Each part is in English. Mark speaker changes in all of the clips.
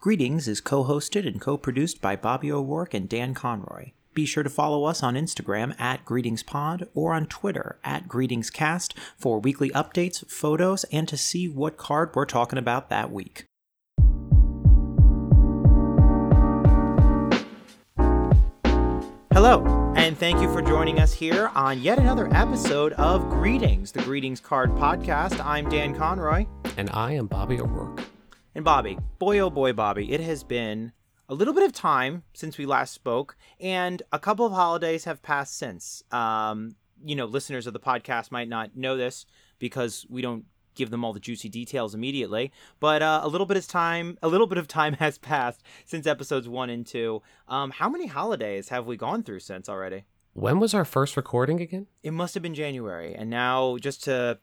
Speaker 1: Greetings is co hosted and co produced by Bobby O'Rourke and Dan Conroy. Be sure to follow us on Instagram at GreetingsPod or on Twitter at GreetingsCast for weekly updates, photos, and to see what card we're talking about that week. Hello, and thank you for joining us here on yet another episode of Greetings, the Greetings Card Podcast. I'm Dan Conroy.
Speaker 2: And I am Bobby O'Rourke.
Speaker 1: And Bobby, boy oh boy, Bobby, it has been a little bit of time since we last spoke, and a couple of holidays have passed since. Um, you know, listeners of the podcast might not know this because we don't give them all the juicy details immediately. But uh, a little bit of time, a little bit of time has passed since episodes one and two. Um, how many holidays have we gone through since already?
Speaker 2: When was our first recording again?
Speaker 1: It must have been January, and now just to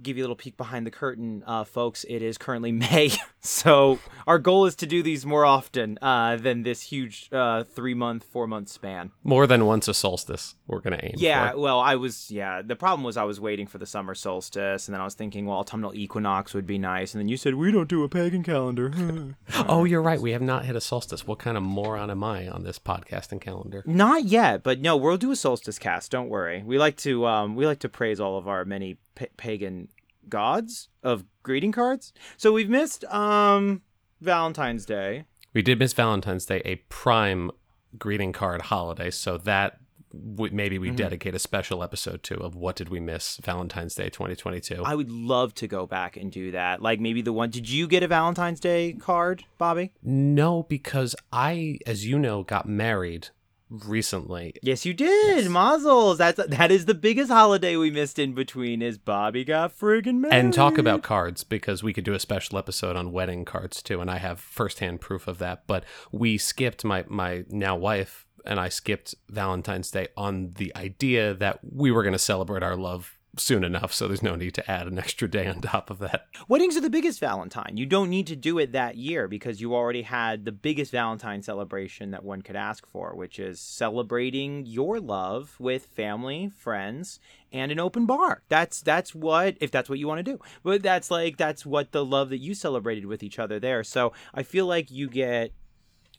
Speaker 1: give you a little peek behind the curtain, uh, folks. It is currently May, so our goal is to do these more often uh, than this huge uh, three month, four month span.
Speaker 2: More than once a solstice, we're gonna aim.
Speaker 1: Yeah,
Speaker 2: for.
Speaker 1: well, I was. Yeah, the problem was I was waiting for the summer solstice, and then I was thinking, well, autumnal equinox would be nice, and then you said we don't do a pagan calendar.
Speaker 2: oh, you're right. We have not hit a solstice. What kind of moron am I on this podcast and calendar?
Speaker 1: Not yet, but no, we'll do a solstice cast. Don't worry. We like to um, we like to praise all of our many pagan gods of greeting cards. So we've missed um Valentine's Day.
Speaker 2: We did miss Valentine's Day, a prime greeting card holiday. So that w- maybe we mm-hmm. dedicate a special episode to of what did we miss Valentine's Day 2022.
Speaker 1: I would love to go back and do that. Like maybe the one. Did you get a Valentine's Day card, Bobby?
Speaker 2: No, because I, as you know, got married recently.
Speaker 1: Yes, you did. Yes. Mazel's. That's that is the biggest holiday we missed in between. Is Bobby got friggin' married?
Speaker 2: And talk about cards because we could do a special episode on wedding cards too, and I have firsthand proof of that. But we skipped my my now wife and I skipped Valentine's Day on the idea that we were going to celebrate our love soon enough, so there's no need to add an extra day on top of that.
Speaker 1: Weddings are the biggest Valentine. You don't need to do it that year because you already had the biggest Valentine celebration that one could ask for, which is celebrating your love with family, friends, and an open bar. That's that's what if that's what you want to do. But that's like that's what the love that you celebrated with each other there. So I feel like you get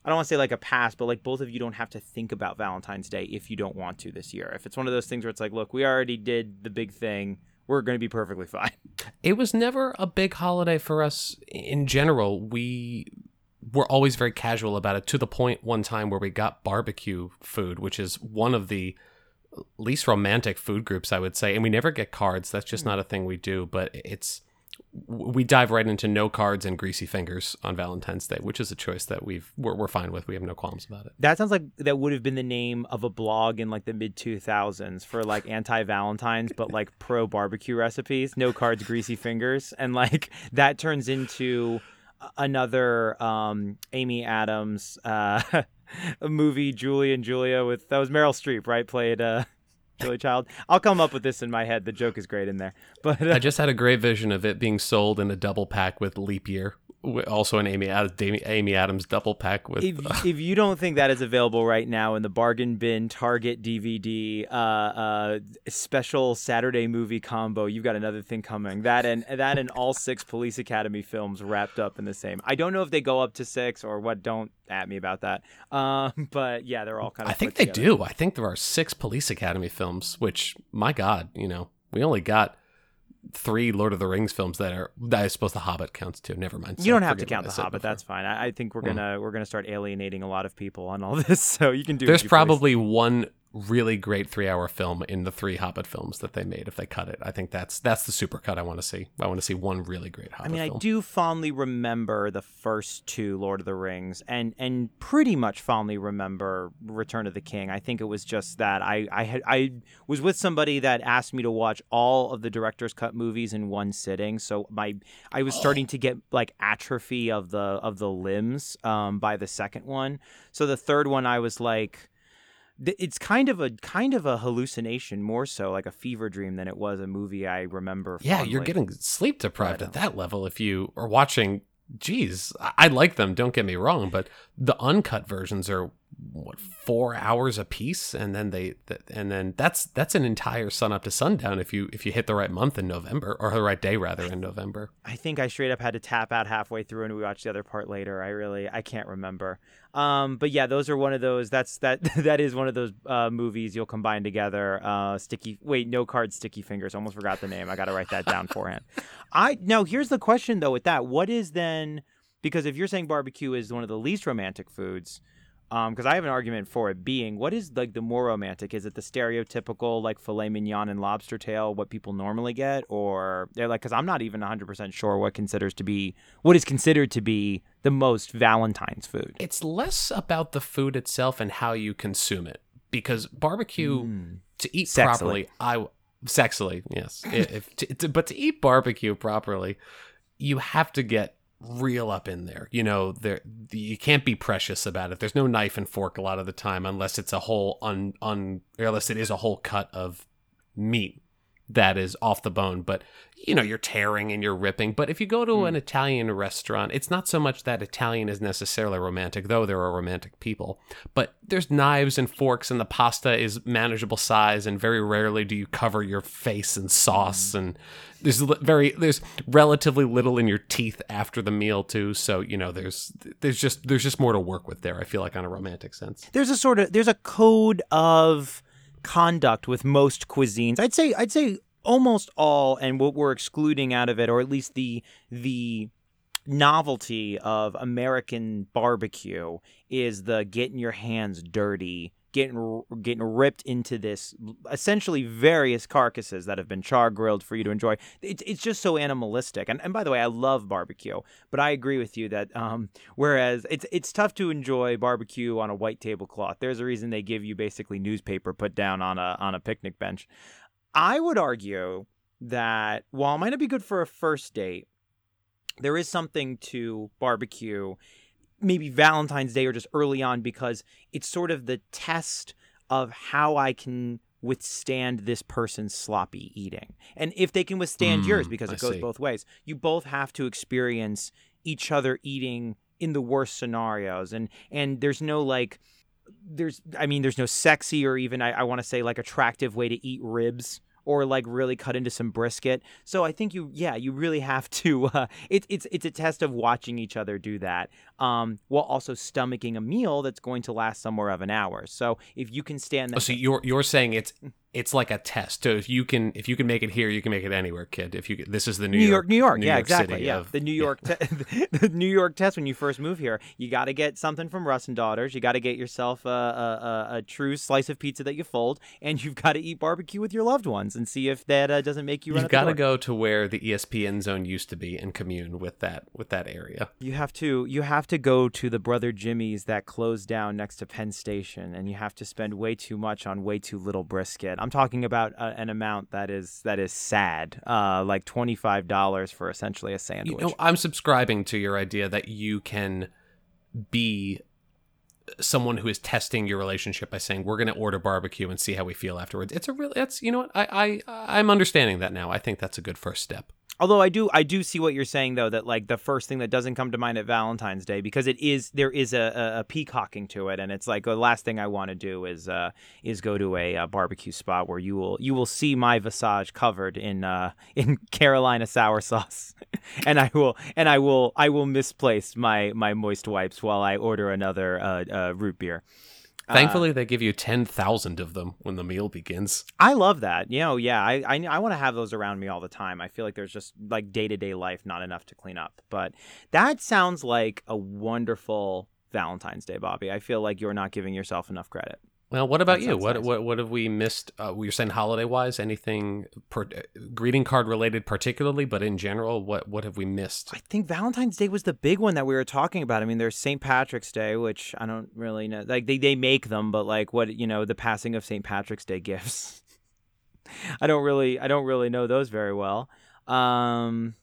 Speaker 1: I don't want to say like a pass, but like both of you don't have to think about Valentine's Day if you don't want to this year. If it's one of those things where it's like, look, we already did the big thing, we're going to be perfectly fine.
Speaker 2: It was never a big holiday for us in general. We were always very casual about it to the point one time where we got barbecue food, which is one of the least romantic food groups, I would say. And we never get cards. That's just hmm. not a thing we do, but it's we dive right into no cards and greasy fingers on Valentine's Day, which is a choice that we've we're, we're fine with. We have no qualms about it.
Speaker 1: That sounds like that would have been the name of a blog in like the mid 2000s for like anti Valentines, but like pro barbecue recipes. No cards, greasy fingers, and like that turns into another um, Amy Adams uh, movie, Julie and Julia with that was Meryl Streep, right? Played uh, Julia Child. I'll come up with this in my head. The joke is great in there. But
Speaker 2: uh, I just had a great vision of it being sold in a double pack with leap year also an Amy Amy Adams double pack with.
Speaker 1: If, uh, if you don't think that is available right now in the bargain bin Target DVD uh, uh, special Saturday movie combo, you've got another thing coming. That and that and all six Police Academy films wrapped up in the same. I don't know if they go up to six or what. Don't at me about that. Um, but yeah, they're all kind of.
Speaker 2: I think they together. do. I think there are six Police Academy films. Which my God, you know, we only got three Lord of the Rings films that are. I suppose The Hobbit counts too. Never mind.
Speaker 1: So you don't have to count The Hobbit. Before. That's fine. I, I think we're hmm. gonna mm. we're gonna start alienating a lot of people on all this. So you can do.
Speaker 2: There's probably please. one really great three hour film in the three Hobbit films that they made if they cut it. I think that's that's the super cut I want to see. I want to see one really great Hobbit.
Speaker 1: I mean,
Speaker 2: film.
Speaker 1: I do fondly remember the first two Lord of the Rings, and and pretty much fondly remember Return of the King. I think it was just that I I had I was with somebody that asked me to watch all of the director's cut movies in one sitting, so my I was starting to get like atrophy of the of the limbs um, by the second one. So the third one, I was like it's kind of a kind of a hallucination more so like a fever dream than it was a movie i remember
Speaker 2: yeah you're getting sleep deprived at um, that level if you are watching geez i like them don't get me wrong but the uncut versions are what four hours a piece and then they and then that's that's an entire sun up to sundown if you if you hit the right month in november or the right day rather in november.
Speaker 1: I think i straight up had to tap out halfway through and we watched the other part later. I really i can't remember. Um but yeah those are one of those that's that that is one of those uh, movies you'll combine together uh sticky wait no card sticky fingers. Almost forgot the name. I gotta write that down forehand i now here's the question though with that. What is then because if you're saying barbecue is one of the least romantic foods because um, I have an argument for it being what is like the more romantic? Is it the stereotypical like filet mignon and lobster tail, what people normally get, or they're like? Because I'm not even 100 percent sure what considers to be what is considered to be the most Valentine's food.
Speaker 2: It's less about the food itself and how you consume it, because barbecue mm. to eat sexily. properly, I sexily yes, if, to, to, but to eat barbecue properly, you have to get real up in there. You know, there you can't be precious about it. There's no knife and fork a lot of the time unless it's a whole un un unless it is a whole cut of meat that is off the bone. But you know, you're tearing and you're ripping. But if you go to mm. an Italian restaurant, it's not so much that Italian is necessarily romantic, though there are romantic people. But there's knives and forks, and the pasta is manageable size, and very rarely do you cover your face in sauce. Mm. And there's very there's relatively little in your teeth after the meal too. So you know, there's there's just there's just more to work with there. I feel like on a romantic sense.
Speaker 1: There's a sort of there's a code of conduct with most cuisines. I'd say I'd say almost all, and what we're excluding out of it, or at least the the novelty of American barbecue, is the getting your hands dirty getting getting ripped into this essentially various carcasses that have been char grilled for you to enjoy. It's it's just so animalistic. And and by the way, I love barbecue, but I agree with you that um, whereas it's it's tough to enjoy barbecue on a white tablecloth. There's a reason they give you basically newspaper put down on a on a picnic bench. I would argue that while it might not be good for a first date, there is something to barbecue maybe Valentine's Day or just early on because it's sort of the test of how I can withstand this person's sloppy eating. And if they can withstand mm, yours because it I goes see. both ways. You both have to experience each other eating in the worst scenarios and and there's no like there's I mean there's no sexy or even I, I want to say like attractive way to eat ribs or like really cut into some brisket. So I think you, yeah, you really have to. Uh, it, it's it's a test of watching each other do that, um, while also stomaching a meal that's going to last somewhere of an hour. So if you can stand that,
Speaker 2: oh, so you're you're saying it's it's like a test. So if you can if you can make it here, you can make it anywhere, kid. If you this is the New,
Speaker 1: New
Speaker 2: York,
Speaker 1: New York, New yeah, York exactly, yeah. Of, the New York, yeah. te- the New York test when you first move here, you got to get something from Russ and Daughters. You got to get yourself a, a, a, a, true slice of pizza that you fold, and you've got to eat barbecue with your loved ones and see if that uh, doesn't make you.
Speaker 2: You've got to go to where the ESPN zone used to be and commune with that with that area.
Speaker 1: You have to you have to go to the Brother Jimmy's that closed down next to Penn Station, and you have to spend way too much on way too little brisket. I'm talking about a, an amount that is that is sad, uh, like twenty five dollars for essentially a sandwich.
Speaker 2: You know, I'm subscribing to your idea that you can be someone who is testing your relationship by saying we're going to order barbecue and see how we feel afterwards. It's a really that's you know what I I I'm understanding that now. I think that's a good first step.
Speaker 1: Although I do, I do see what you're saying though. That like the first thing that doesn't come to mind at Valentine's Day because it is there is a, a, a peacocking to it, and it's like the last thing I want to do is uh, is go to a, a, barbecue spot where you will you will see my visage covered in uh, in Carolina sour sauce, and I will and I will I will misplace my my moist wipes while I order another uh, uh root beer.
Speaker 2: Thankfully, uh, they give you ten thousand of them when the meal begins.
Speaker 1: I love that. You know, yeah, I I, I want to have those around me all the time. I feel like there's just like day to day life, not enough to clean up. But that sounds like a wonderful Valentine's Day, Bobby. I feel like you're not giving yourself enough credit.
Speaker 2: Well, what about you? What, nice. what what have we missed? Uh, you're saying holiday wise, anything per, greeting card related, particularly, but in general, what what have we missed?
Speaker 1: I think Valentine's Day was the big one that we were talking about. I mean, there's St. Patrick's Day, which I don't really know. Like they they make them, but like what you know, the passing of St. Patrick's Day gifts. I don't really I don't really know those very well. Um,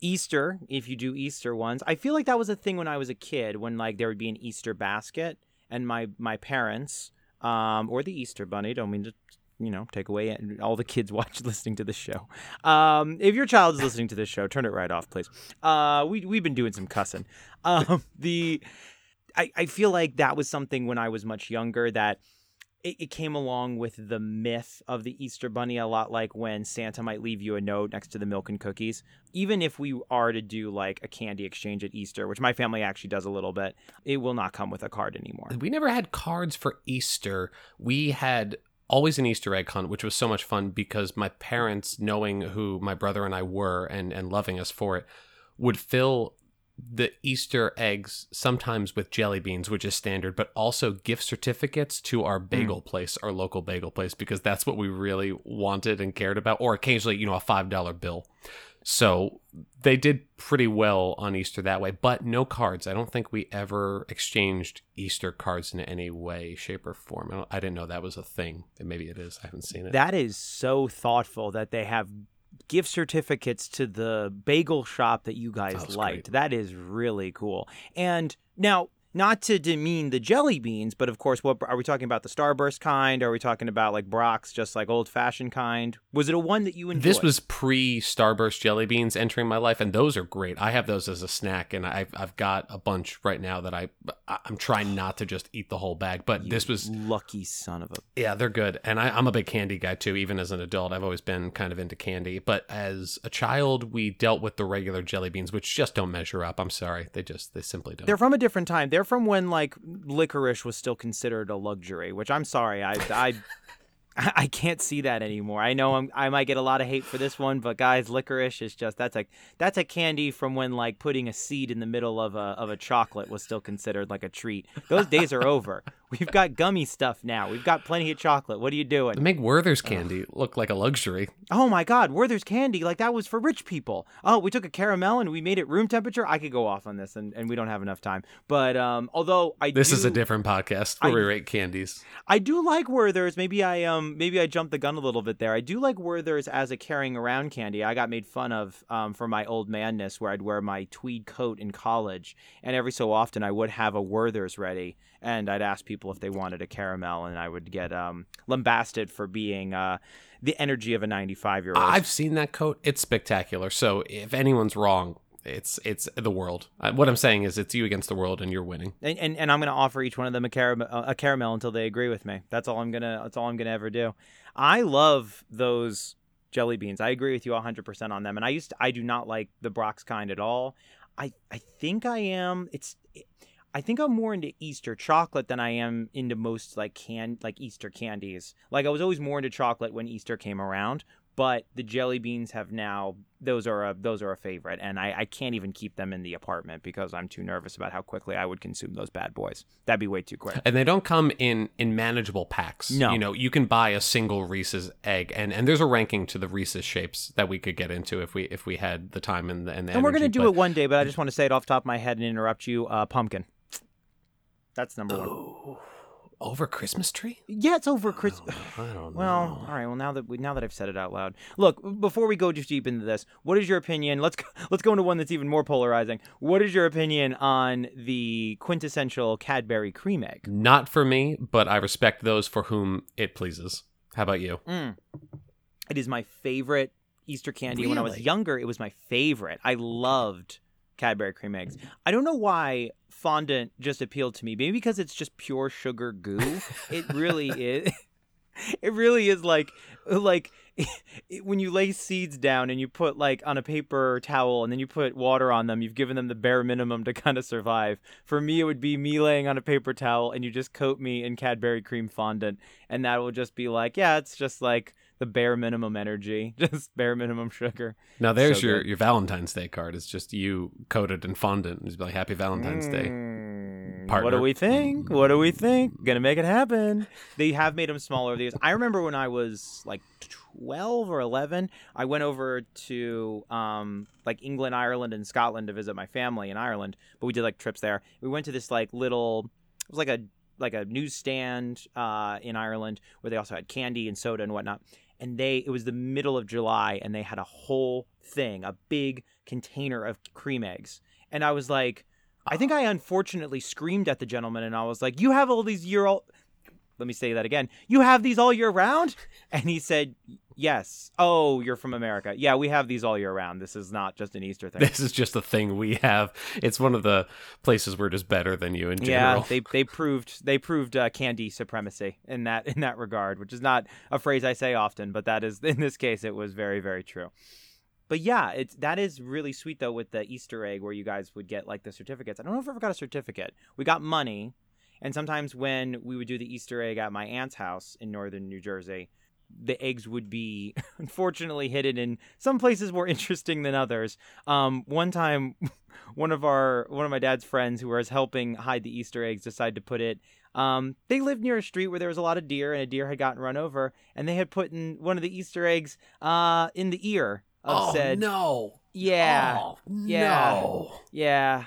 Speaker 1: Easter, if you do Easter ones, I feel like that was a thing when I was a kid, when like there would be an Easter basket, and my my parents um, or the Easter Bunny. Don't mean to you know take away all the kids watch listening to this show. Um, if your child is listening to this show turn it right off please. Uh, we, we've been doing some cussing. Um, the I, I feel like that was something when I was much younger that it, it came along with the myth of the Easter Bunny a lot like when Santa might leave you a note next to the milk and cookies. Even if we are to do like a candy exchange at Easter, which my family actually does a little bit, it will not come with a card anymore.
Speaker 2: We never had cards for Easter. We had always an Easter egg hunt, which was so much fun because my parents, knowing who my brother and I were and, and loving us for it, would fill the Easter eggs sometimes with jelly beans, which is standard, but also gift certificates to our bagel mm. place, our local bagel place, because that's what we really wanted and cared about, or occasionally, you know, a $5 bill. So they did pretty well on Easter that way, but no cards. I don't think we ever exchanged Easter cards in any way, shape, or form. I, I didn't know that was a thing. Maybe it is. I haven't seen it.
Speaker 1: That is so thoughtful that they have gift certificates to the bagel shop that you guys liked. Great. That is really cool. And now not to demean the jelly beans, but of course, what are we talking about? The Starburst kind? Are we talking about like Brach's, just like old fashioned kind? Was it a one that you enjoyed?
Speaker 2: This was pre Starburst jelly beans entering my life, and those are great. I have those as a snack, and I've I've got a bunch right now that I I'm trying not to just eat the whole bag. But
Speaker 1: you
Speaker 2: this was
Speaker 1: lucky son of a
Speaker 2: yeah, they're good, and I, I'm a big candy guy too. Even as an adult, I've always been kind of into candy, but as a child, we dealt with the regular jelly beans, which just don't measure up. I'm sorry, they just they simply don't.
Speaker 1: They're from a different time. They're from when like licorice was still considered a luxury, which I'm sorry, I I I can't see that anymore. I know I'm, I might get a lot of hate for this one, but guys, licorice is just that's a that's a candy from when like putting a seed in the middle of a of a chocolate was still considered like a treat. Those days are over. We've got gummy stuff now. We've got plenty of chocolate. What are you doing?
Speaker 2: Make Werther's candy Ugh. look like a luxury.
Speaker 1: Oh my God, Werther's candy like that was for rich people. Oh, we took a caramel and we made it room temperature. I could go off on this, and, and we don't have enough time. But um, although I
Speaker 2: this
Speaker 1: do,
Speaker 2: is a different podcast where I, we rate candies.
Speaker 1: I do like Werther's. Maybe I um maybe I jumped the gun a little bit there. I do like Werther's as a carrying around candy. I got made fun of um, for my old manness where I'd wear my tweed coat in college, and every so often I would have a Werther's ready and I'd ask people if they wanted a caramel, and I would get um, lambasted for being uh, the energy of a 95 year old.
Speaker 2: I've seen that coat; it's spectacular. So if anyone's wrong, it's it's the world. Uh, what I'm saying is, it's you against the world, and you're winning.
Speaker 1: And and, and I'm going to offer each one of them a caramel a caramel until they agree with me. That's all I'm gonna. That's all I'm gonna ever do. I love those jelly beans. I agree with you 100% on them. And I used to, I do not like the Brach's kind at all. I I think I am. It's. It, I think I'm more into Easter chocolate than I am into most like can like Easter candies. Like I was always more into chocolate when Easter came around, but the jelly beans have now those are a those are a favorite, and I, I can't even keep them in the apartment because I'm too nervous about how quickly I would consume those bad boys. That'd be way too quick.
Speaker 2: And they don't come in in manageable packs.
Speaker 1: No,
Speaker 2: you know you can buy a single Reese's egg, and and there's a ranking to the Reese's shapes that we could get into if we if we had the time and the and, the
Speaker 1: and
Speaker 2: we're
Speaker 1: gonna do
Speaker 2: but...
Speaker 1: it one day. But I just want to say it off the top of my head and interrupt you. Uh, pumpkin. That's number one.
Speaker 2: Over Christmas tree?
Speaker 1: Yeah, it's over Christmas.
Speaker 2: I don't know.
Speaker 1: Well, all right. Well, now that we, now that I've said it out loud, look. Before we go too deep into this, what is your opinion? Let's go, let's go into one that's even more polarizing. What is your opinion on the quintessential Cadbury cream egg?
Speaker 2: Not for me, but I respect those for whom it pleases. How about you?
Speaker 1: Mm. It is my favorite Easter candy. Really? When I was younger, it was my favorite. I loved Cadbury cream eggs. I don't know why fondant just appealed to me. Maybe because it's just pure sugar goo. it really is. It really is like like when you lay seeds down and you put like on a paper towel and then you put water on them, you've given them the bare minimum to kind of survive. For me, it would be me laying on a paper towel and you just coat me in Cadbury cream fondant, and that will just be like, yeah, it's just like the bare minimum energy, just bare minimum sugar.
Speaker 2: Now there's so your good. your Valentine's Day card. It's just you coated in fondant. It's like Happy Valentine's mm, Day.
Speaker 1: Partner. What do we think? What do we think? Gonna make it happen. They have made them smaller. These I remember when I was like 12 or 11 i went over to um, like england ireland and scotland to visit my family in ireland but we did like trips there we went to this like little it was like a like a newsstand uh, in ireland where they also had candy and soda and whatnot and they it was the middle of July and they had a whole thing, a big container of cream eggs. And I was like, I think I unfortunately screamed at the gentleman and I was like, "You have all these year old let me say that again. You have these all year round?" And he said, Yes. Oh, you're from America. Yeah, we have these all year round. This is not just an Easter thing.
Speaker 2: This is just a thing we have. It's one of the places we're just better than you in general.
Speaker 1: Yeah, they they proved they proved uh, candy supremacy in that in that regard, which is not a phrase I say often, but that is in this case it was very very true. But yeah, it's that is really sweet though with the Easter egg where you guys would get like the certificates. I don't know if I ever got a certificate. We got money, and sometimes when we would do the Easter egg at my aunt's house in northern New Jersey, the eggs would be unfortunately hidden in some places more interesting than others. Um, one time, one of our one of my dad's friends who was helping hide the Easter eggs decided to put it. Um, they lived near a street where there was a lot of deer, and a deer had gotten run over, and they had put in one of the Easter eggs uh, in the ear of
Speaker 2: oh
Speaker 1: said.
Speaker 2: no!
Speaker 1: Yeah,
Speaker 2: Oh,
Speaker 1: Yeah.
Speaker 2: no!
Speaker 1: yeah.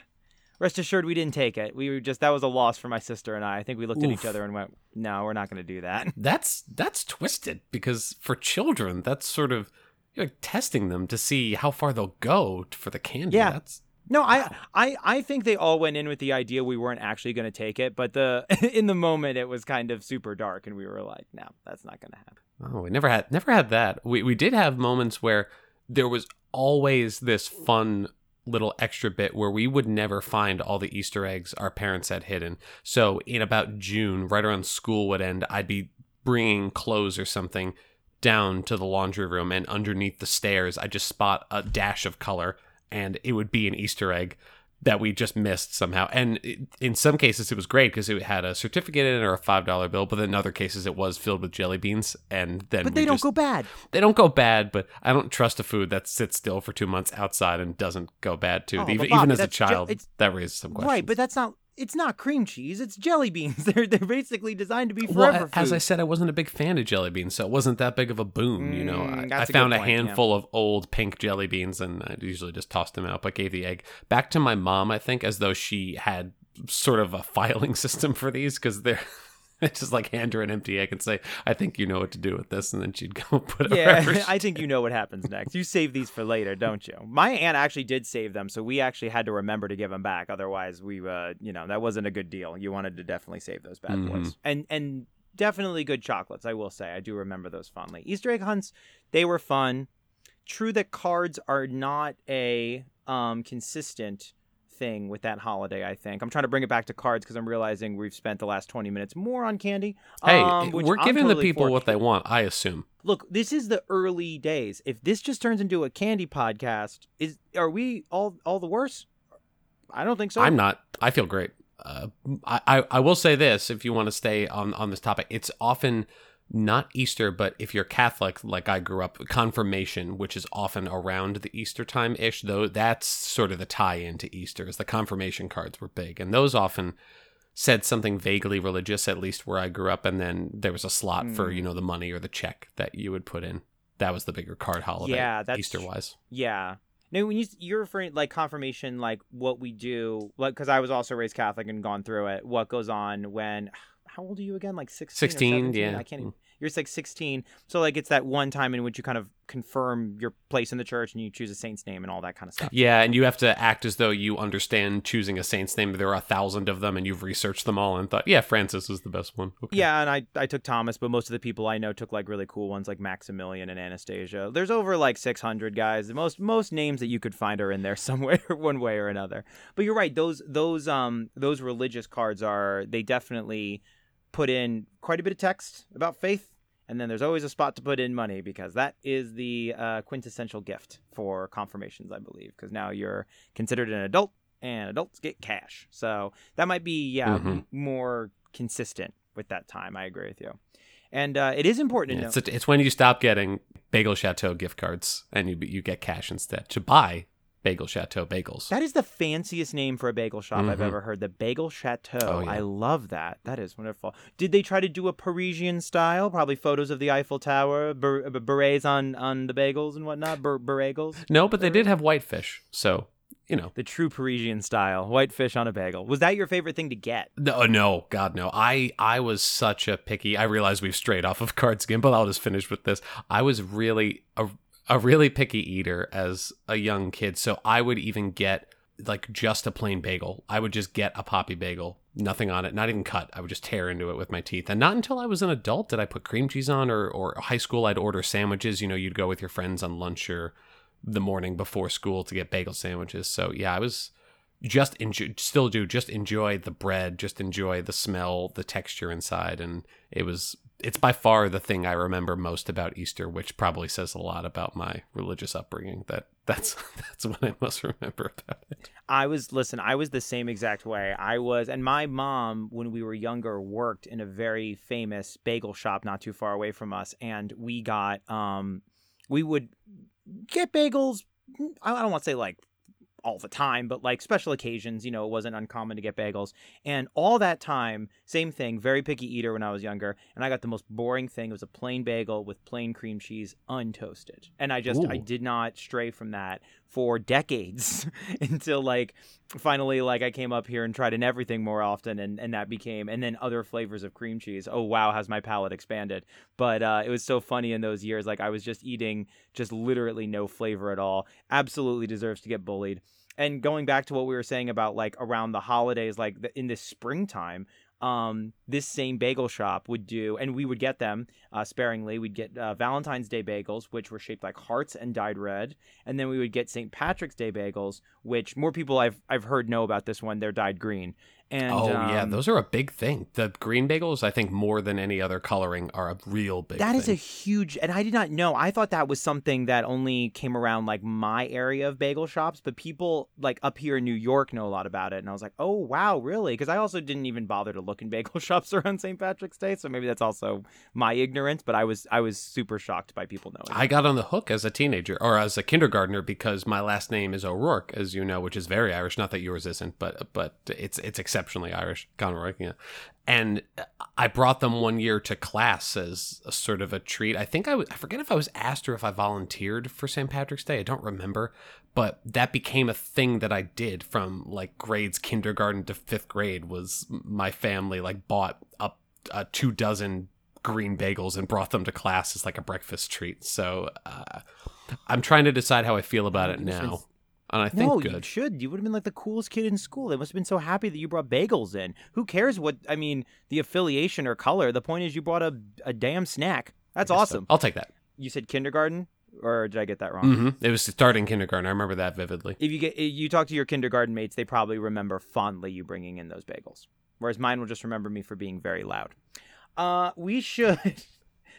Speaker 1: Rest assured, we didn't take it. We were just that was a loss for my sister and I. I think we looked at each other and went, "No, we're not going to do that."
Speaker 2: That's that's twisted because for children, that's sort of you're like testing them to see how far they'll go for the candy.
Speaker 1: Yeah.
Speaker 2: That's
Speaker 1: No, I, I, I think they all went in with the idea we weren't actually going to take it, but the in the moment it was kind of super dark, and we were like, "No, that's not going to happen."
Speaker 2: Oh, we never had never had that. We we did have moments where there was always this fun little extra bit where we would never find all the Easter eggs our parents had hidden. So in about June, right around school would end, I'd be bringing clothes or something down to the laundry room and underneath the stairs, I just spot a dash of color and it would be an Easter egg that we just missed somehow. And it, in some cases, it was great because it had a certificate in it or a five dollar bill. But in other cases, it was filled with jelly beans, and then
Speaker 1: But they don't
Speaker 2: just-
Speaker 1: go bad.
Speaker 2: They don't go bad, but I don't trust a food that sits still for two months outside and doesn't go bad too.
Speaker 1: Oh,
Speaker 2: even,
Speaker 1: Bobby,
Speaker 2: even as a
Speaker 1: that's ju-
Speaker 2: child, that raises some questions.
Speaker 1: Right, but that's not. It's not cream cheese. It's jelly beans. They're they're basically designed to be
Speaker 2: well,
Speaker 1: forever
Speaker 2: as I said, I wasn't a big fan of jelly beans, so it wasn't that big of a boom. you know,
Speaker 1: Mm,
Speaker 2: I, I
Speaker 1: a
Speaker 2: found a
Speaker 1: point, yeah.
Speaker 2: handful of old pink jelly beans, and I usually just tossed them out, but gave the egg back to my mom. I think as though she had sort of a filing system for these because they're. It's just like hand her an empty egg and say, "I think you know what to do with this," and then she'd go put it
Speaker 1: Yeah,
Speaker 2: she
Speaker 1: I think you know what happens next. You save these for later, don't you? My aunt actually did save them, so we actually had to remember to give them back. Otherwise, we, uh, you know, that wasn't a good deal. You wanted to definitely save those bad
Speaker 2: Mhm.
Speaker 1: boys, and and definitely good chocolates. I will say, I do remember those fondly. Easter egg hunts, they were fun. True that cards are not a um, consistent thing with that holiday. I think I'm trying to bring it back to cards because I'm realizing we've spent the last 20 minutes more on candy.
Speaker 2: Hey,
Speaker 1: um,
Speaker 2: we're
Speaker 1: I'm
Speaker 2: giving
Speaker 1: totally
Speaker 2: the people
Speaker 1: for.
Speaker 2: what they want, I assume.
Speaker 1: Look, this is the early days. If this just turns into a candy podcast, is are we all all the worse? I don't think so.
Speaker 2: I'm not. I feel great. Uh, I, I I will say this: if you want to stay on on this topic, it's often not Easter, but if you're Catholic, like I grew up, confirmation, which is often around the Easter time ish, though that's sort of the tie into Easter. Is the confirmation cards were big, and those often said something vaguely religious, at least where I grew up, and then there was a slot for
Speaker 1: Mm.
Speaker 2: you know the money or the check that you would put in. That was the bigger card holiday,
Speaker 1: Yeah, that's
Speaker 2: Easter wise.
Speaker 1: Yeah. No, when you you're referring like confirmation, like what we do, like because I was also raised Catholic and gone through it. What goes on when? How old are you again? Like sixteen. or
Speaker 2: 16, yeah.
Speaker 1: I can't. Even, you're like sixteen. So like it's that one time in which you kind of confirm your place in the church and you choose a saint's name and all that kind of stuff.
Speaker 2: Yeah, and you have to act as though you understand choosing a saint's name. There are a thousand of them, and you've researched them all and thought, yeah, Francis is the best one. Okay.
Speaker 1: Yeah, and I I took Thomas, but most of the people I know took like really cool ones like Maximilian and Anastasia. There's over like 600 guys. The Most most names that you could find are in there somewhere one way or another. But you're right. Those those um those religious cards are they definitely put in quite a bit of text about faith. And then there's always a spot to put in money because that is the uh, quintessential gift for confirmations, I believe. Because now you're considered an adult, and adults get cash. So that might be yeah
Speaker 2: Mhm.
Speaker 1: more consistent with that time. I agree with you. And uh, it is important to
Speaker 2: Yeah,
Speaker 1: know.
Speaker 2: it's, it's when you stop getting Bagel Chateau gift cards and you you get cash instead to buy Bagel Chateau bagels.
Speaker 1: That is the fanciest name for a bagel shop I've
Speaker 2: Mhm.
Speaker 1: ever heard. The Bagel Chateau.
Speaker 2: Oh, yeah.
Speaker 1: I love that. That is wonderful. Did they try to do a Parisian style? Probably photos of the Eiffel Tower, ber- berets on on the bagels and whatnot. Ber- beragels.
Speaker 2: no, but they did have whitefish, so you know.
Speaker 1: The true Parisian style, white fish on a bagel. Was that your favorite thing to get?
Speaker 2: No, no, God, no. I I was such a picky. I realize we've strayed off of cards but I'll just finish with this. I was really a a really picky eater as a young kid, so I would even get like just a plain bagel. I would just get a poppy bagel nothing on it, not even cut. I would just tear into it with my teeth. And not until I was an adult did I put cream cheese on or or high school I'd order sandwiches, you know, you'd go with your friends on lunch or the morning before school to get bagel sandwiches. So, yeah, I was just enjoy still do just enjoy the bread, just enjoy the smell, the texture inside and it was it's by far the thing I remember most about Easter, which probably says a lot about my religious upbringing. That that's that's what I most remember about it.
Speaker 1: I was listen, I was the same exact way. I was and my mom when we were younger worked in a very famous bagel shop not too far away from us and we got um we would get bagels I don't want to say like all the time, but like special occasions, you know, it wasn't uncommon to get bagels. And all that time, same thing, very picky eater when I was younger. And I got the most boring thing. It was a plain bagel with plain cream cheese, untoasted. And I just, Ooh. I did not stray from that for decades until like finally like I came up here and tried in everything more often and, and that became and then other flavors of cream cheese. Oh wow, has my palate expanded. But uh, it was so funny in those years. Like I was just eating just literally no flavor at all. Absolutely deserves to get bullied. And going back to what we were saying about like around the holidays, like in this springtime, um, this same bagel shop would do, and we would get them uh, sparingly. We'd get uh, Valentine's Day bagels, which were shaped like hearts and dyed red, and then we would get St. Patrick's Day bagels, which more people I've I've heard know about this one. They're dyed green, and
Speaker 2: oh um, yeah, those are a big thing. The green bagels, I think, more than any other coloring, are a real big.
Speaker 1: That
Speaker 2: thing.
Speaker 1: is a huge, and I did not know. I thought that was something that only came around like my area of bagel shops, but people like up here in New York know a lot about it. And I was like, oh wow, really? Because I also didn't even bother to look in bagel shops around St. Patrick's Day, so maybe that's also my ignorance. But I was I was super shocked by people knowing.
Speaker 2: I got on the hook as a teenager or as a kindergartner because my last name is O'Rourke, as you know, which is very Irish. Not that yours isn't, but but it's it's exceptionally Irish. Conroy, yeah. And I brought them one year to class as a sort of a treat. I think I, was, I forget if I was asked or if I volunteered for St. Patrick's Day. I don't remember, but that became a thing that I did from like grades kindergarten to fifth grade. Was my family like bought up uh, two dozen green bagels and brought them to class as like a breakfast treat. So uh, I'm trying to decide how I feel about it now. And I think
Speaker 1: no,
Speaker 2: good.
Speaker 1: you should. You would have been like the coolest kid in school. They must have been so happy that you brought bagels in. Who cares what I mean, the affiliation or color? The point is you brought a a damn snack. That's awesome. So.
Speaker 2: I'll take that.
Speaker 1: You said kindergarten, or did I get that wrong?
Speaker 2: Mm-hmm. It was starting kindergarten. I remember that vividly.
Speaker 1: If you get if you talk to your kindergarten mates, they probably remember fondly you bringing in those bagels. Whereas mine will just remember me for being very loud. Uh, we should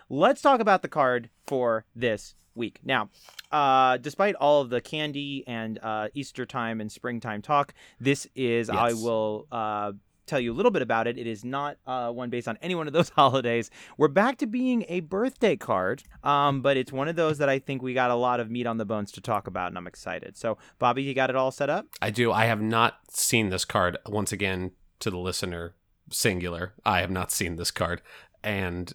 Speaker 1: let's talk about the card for this week. Now, uh, despite all of the candy and uh, Easter time and springtime talk, this is, yes. I will uh, tell you a little bit about it. It is not uh, one based on any one of those holidays. We're back to being a birthday card, um, but it's one of those that I think we got a lot of meat on the bones to talk about, and I'm excited. So, Bobby, you got it all set up?
Speaker 2: I do. I have not seen this card. Once again, to the listener, singular, I have not seen this card. And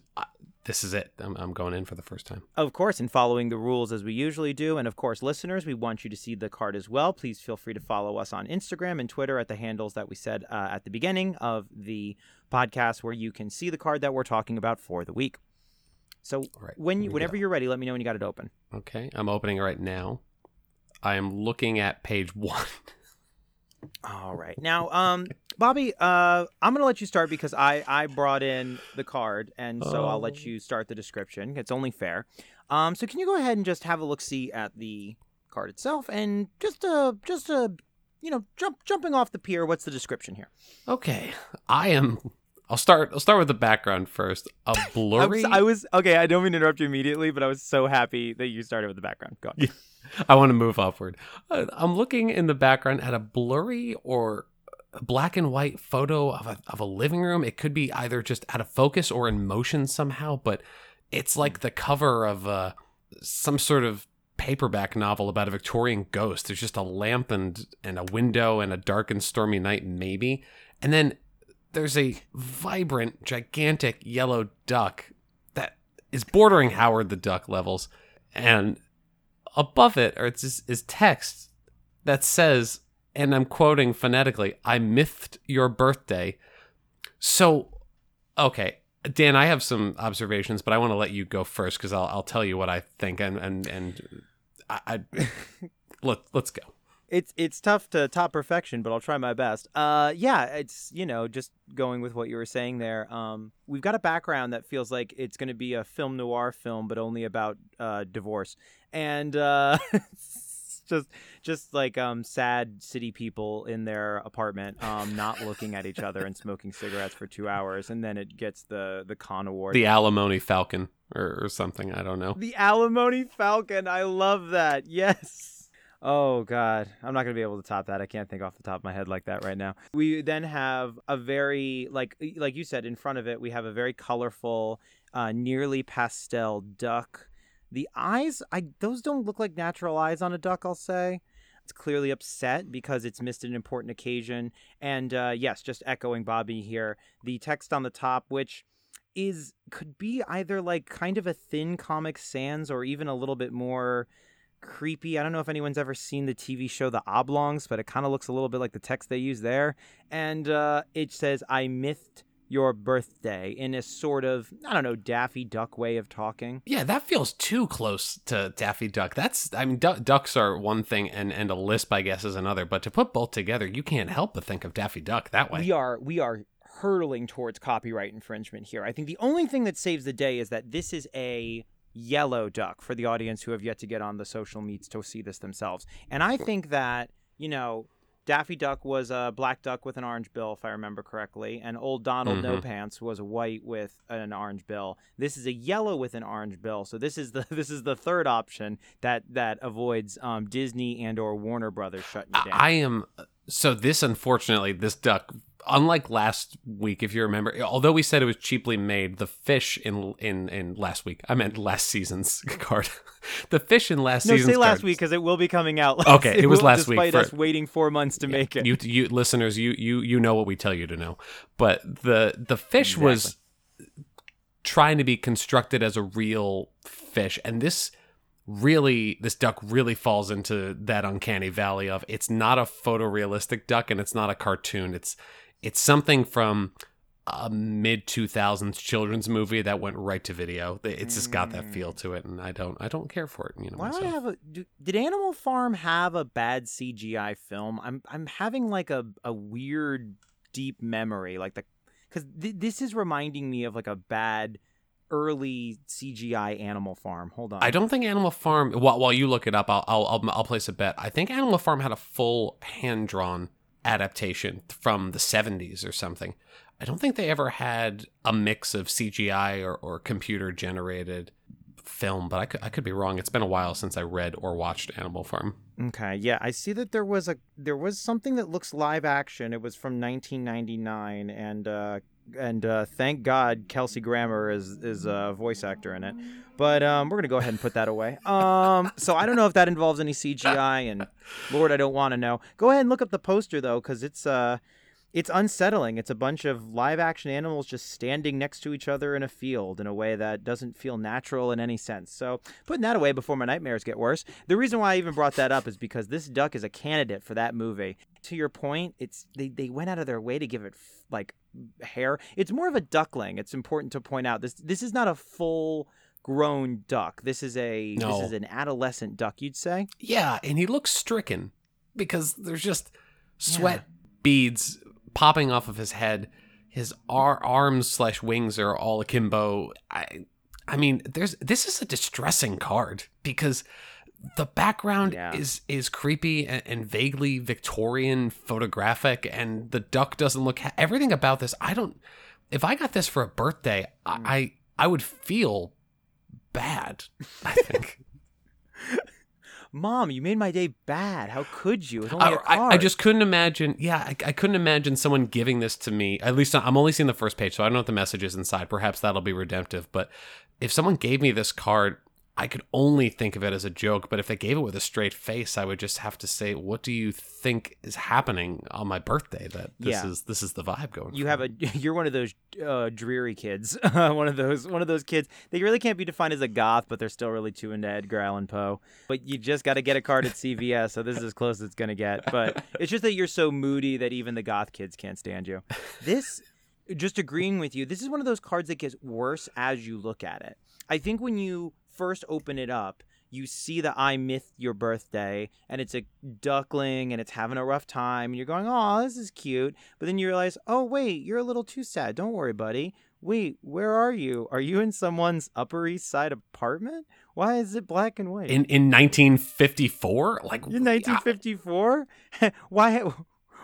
Speaker 2: this is it. I'm, I'm going in for the first time.
Speaker 1: Of course, and following the rules as we usually do. And of course, listeners, we want you to see the card as well. Please feel free to follow us on Instagram and Twitter at the handles that we said uh, at the beginning of the podcast, where you can see the card that we're talking about for the week. So right, when you, whenever you're ready, let me know when you got it open.
Speaker 2: Okay, I'm opening it right now. I am looking at page one.
Speaker 1: All right. Now, um, Bobby, uh, I'm gonna let you start because I I brought in the card, and so oh. I'll let oh. you start the description. It's only fair. Um, so can you go ahead and just have a look see at the card itself, and just a just a you know jump jumping off the pier. What's the description here?
Speaker 2: Okay, I am. I'll start. I'll start with the background first. A blurry.
Speaker 1: I was, okay. I don't mean to interrupt you immediately, but I was so happy that you started with the background. Go on. Yeah.
Speaker 2: I want to move upward. Uh, I'm looking in the background at a blurry or black and white photo of a, of a living room. It could be either just out of focus or in motion somehow, but it's like the cover of uh, some sort of paperback novel about a Victorian ghost. There's just a lamp and, and a window and a dark and stormy night, maybe. And then there's a vibrant, gigantic yellow duck that is bordering Howard the Duck levels. And above it or it's is text that says, and I'm quoting phonetically, I miffed your birthday. So, okay, Dan, I have some observations, but I want to let you go first because I'll, I'll tell you what I think and and and I, I let let's go.
Speaker 1: it's it's tough to top perfection, but I'll try my best. Uh, yeah, it's you know just going with what you were saying there. Um, we've got a background that feels like it's going to be a film noir film, but only about uh, divorce, and uh, just just like um sad city people in their apartment um not looking at each other and smoking cigarettes for two hours and then it gets the the con award
Speaker 2: the alimony falcon or, or something i don't know
Speaker 1: the alimony falcon i love that yes Oh God, I'm not gonna be able to top that. I can't think off the top of my head like that right now. We then have a very like like you said in front of it, we have a very colorful, uh, nearly pastel duck the eyes, I those don't look like natural eyes on a duck. I'll say it's clearly upset because it's missed an important occasion. And uh, yes, just echoing Bobby here, the text on the top, which is could be either like kind of a thin Comic Sans or even a little bit more creepy. I don't know if anyone's ever seen the TV show The Oblongs, but it kind of looks a little bit like the text they use there. And uh, it says, "I mythed." Your birthday in a sort of I don't know Daffy Duck way of talking.
Speaker 2: Yeah, that feels too close to Daffy Duck. That's I mean du- ducks are one thing and and a lisp I guess is another, but to put both together, you can't help but think of Daffy Duck that way.
Speaker 1: We are we are hurtling towards copyright infringement here. I think the only thing that saves the day is that this is a yellow duck for the audience who have yet to get on the social meets to see this themselves. And I think that, you know, Daffy Duck was a black duck with an orange bill, if I remember correctly, and Old Donald mm-hmm. No Pants was white with an orange bill. This is a yellow with an orange bill, so this is the this is the third option that that avoids um, Disney and or Warner Brothers shutting down.
Speaker 2: I am so this unfortunately this duck unlike last week, if you remember, although we said it was cheaply made, the fish in in in last week, I meant last season's card. the fish in last season's
Speaker 1: no,
Speaker 2: season's
Speaker 1: say last
Speaker 2: card,
Speaker 1: week because it will be coming out.
Speaker 2: okay, it, was
Speaker 1: will,
Speaker 2: last
Speaker 1: despite
Speaker 2: week.
Speaker 1: Despite us waiting four months to
Speaker 2: yeah,
Speaker 1: make it,
Speaker 2: you you listeners, you you you know what we tell you to know. But the the fish exactly. was trying to be constructed as a real fish, and this really this duck really falls into that uncanny valley of it's not a photorealistic duck and it's not a cartoon it's it's something from a mid 2000s children's movie that went right to video. It's just got that feel to it, and I don't I don't care for it. You know,
Speaker 1: Why
Speaker 2: myself.
Speaker 1: I have a? Do, did Animal Farm have a bad CGI film? I'm I'm having like a a weird deep memory, like the because th- this is reminding me of like a bad early CGI Animal Farm. Hold on.
Speaker 2: I don't think Animal Farm. While while you look it up, I'll I'll I'll, I'll place a bet. I think Animal Farm had a full hand drawn adaptation from the 70s or something. I don't think they ever had a mix of CGI or, or computer generated film, but I could, I could be wrong. It's been a while since I read or watched Animal Farm.
Speaker 1: Okay, yeah, I see that there was a there was something that looks live action. It was from 1999, and uh, and uh, thank God Kelsey Grammer is is a voice actor in it. But um, we're gonna go ahead and put that away. Um, so I don't know if that involves any CGI, and Lord, I don't want to know. Go ahead and look up the poster though, because it's uh, it's unsettling. It's a bunch of live action animals just standing next to each other in a field in a way that doesn't feel natural in any sense. So, putting that away before my nightmares get worse. The reason why I even brought that up is because this duck is a candidate for that movie. To your point, it's they, they went out of their way to give it like hair. It's more of a duckling. It's important to point out. This this is not a full grown duck. This is a no. this is an adolescent duck, you'd say?
Speaker 2: Yeah, and he looks stricken because there's just sweat yeah. beads popping off of his head. His ar- arms slash wings are all akimbo. I, I mean, there's this is a distressing card because the background yeah. is is creepy and, and, vaguely Victorian photographic, and the duck doesn't look. Ha- everything about this, I don't. If I got this for a birthday, I mm. I, I would feel bad. I think.
Speaker 1: Mom, you made my day bad. How could you? It's only I, a
Speaker 2: card. I, I just couldn't imagine. Yeah, I, I, couldn't imagine someone giving this to me. At least I'm only seeing the first page, so I don't know what the message is inside. Perhaps that'll be redemptive. But if someone gave me this card, I could only think of it as a joke, but if they gave it with a straight face, I would just have to say, "What do you think is happening on my birthday? That this yeah. is this is the vibe going."
Speaker 1: You have a you're one of those uh, dreary kids, one of those one of those kids. They really can't be defined as a goth, but they're still really too into Edgar Allan Poe. But you just got to get a card at CVS, so this is as close as it's gonna get. But it's just that you're so moody that even the goth kids can't stand you. This, just agreeing with you, this is one of those cards that gets worse as you look at it. I think when you first open it up, you see the I myth your birthday and it's a duckling and it's having a rough time and you're going, "Oh, this is cute." But then you realize, "Oh, wait, you're a little too sad. Don't worry, buddy. Wait, where are you? Are you in someone's Upper East Side apartment? Why is it black and white?"
Speaker 2: In in 1954, like
Speaker 1: in 1954? Why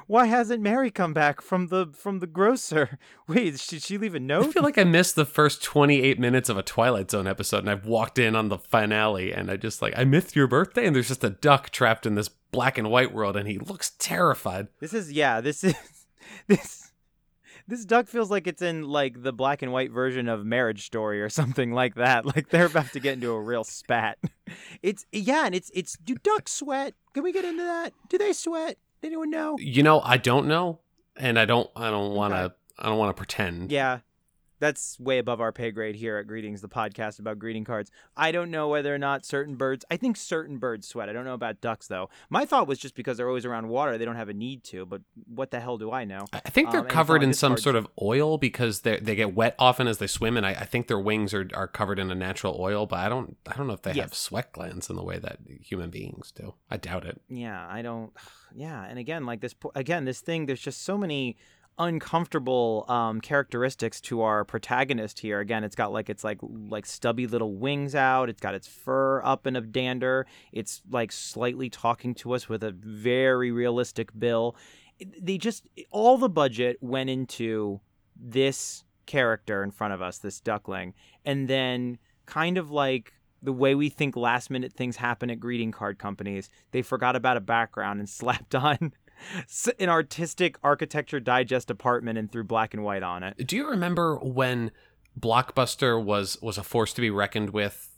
Speaker 1: why hasn't Mary come back from the from the grocer? Wait, did she leave a note?
Speaker 2: I feel like I missed the first 28 minutes of a Twilight Zone episode and I've walked in on the finale and I just like I missed your birthday and there's just a duck trapped in this black and white world and he looks terrified.
Speaker 1: This is yeah, this is this this duck feels like it's in like the black and white version of Marriage Story or something like that. Like they're about to get into a real spat. It's yeah, and it's it's do ducks sweat? Can we get into that? Do they sweat? Anyone know?
Speaker 2: You know, I don't know, and I don't. I don't want to.
Speaker 1: Okay.
Speaker 2: I don't want to pretend.
Speaker 1: Yeah. That's way above our pay grade here at Greetings, the podcast about greeting cards. I don't know whether or not certain birds, I think certain birds sweat. I don't know about ducks, though. My thought was just because they're always around water, they don't have a need to, but what the hell do I know?
Speaker 2: I think they're
Speaker 1: Um,
Speaker 2: covered in some
Speaker 1: hard
Speaker 2: sort of oil because they they get wet often as they swim, and I, I think their wings are, are covered in a natural oil. But I don't I don't know if they have sweat glands in the way that human beings do. I doubt it.
Speaker 1: Yeah, I don't. Yeah, and again, like this, again, this thing, there's just so many uncomfortable um, characteristics to our protagonist here. Again, it's got like it's like like stubby little wings out. It's got its fur up in a dander. It's like slightly talking to us with a very realistic bill. They just all the budget went into this character in front of us, this duckling, and then kind of like the way we think last minute things happen at greeting card companies, they forgot about a background and slapped on an artistic architecture digest apartment and threw black and white on it.
Speaker 2: Do you remember when Blockbuster was was a force to be reckoned with?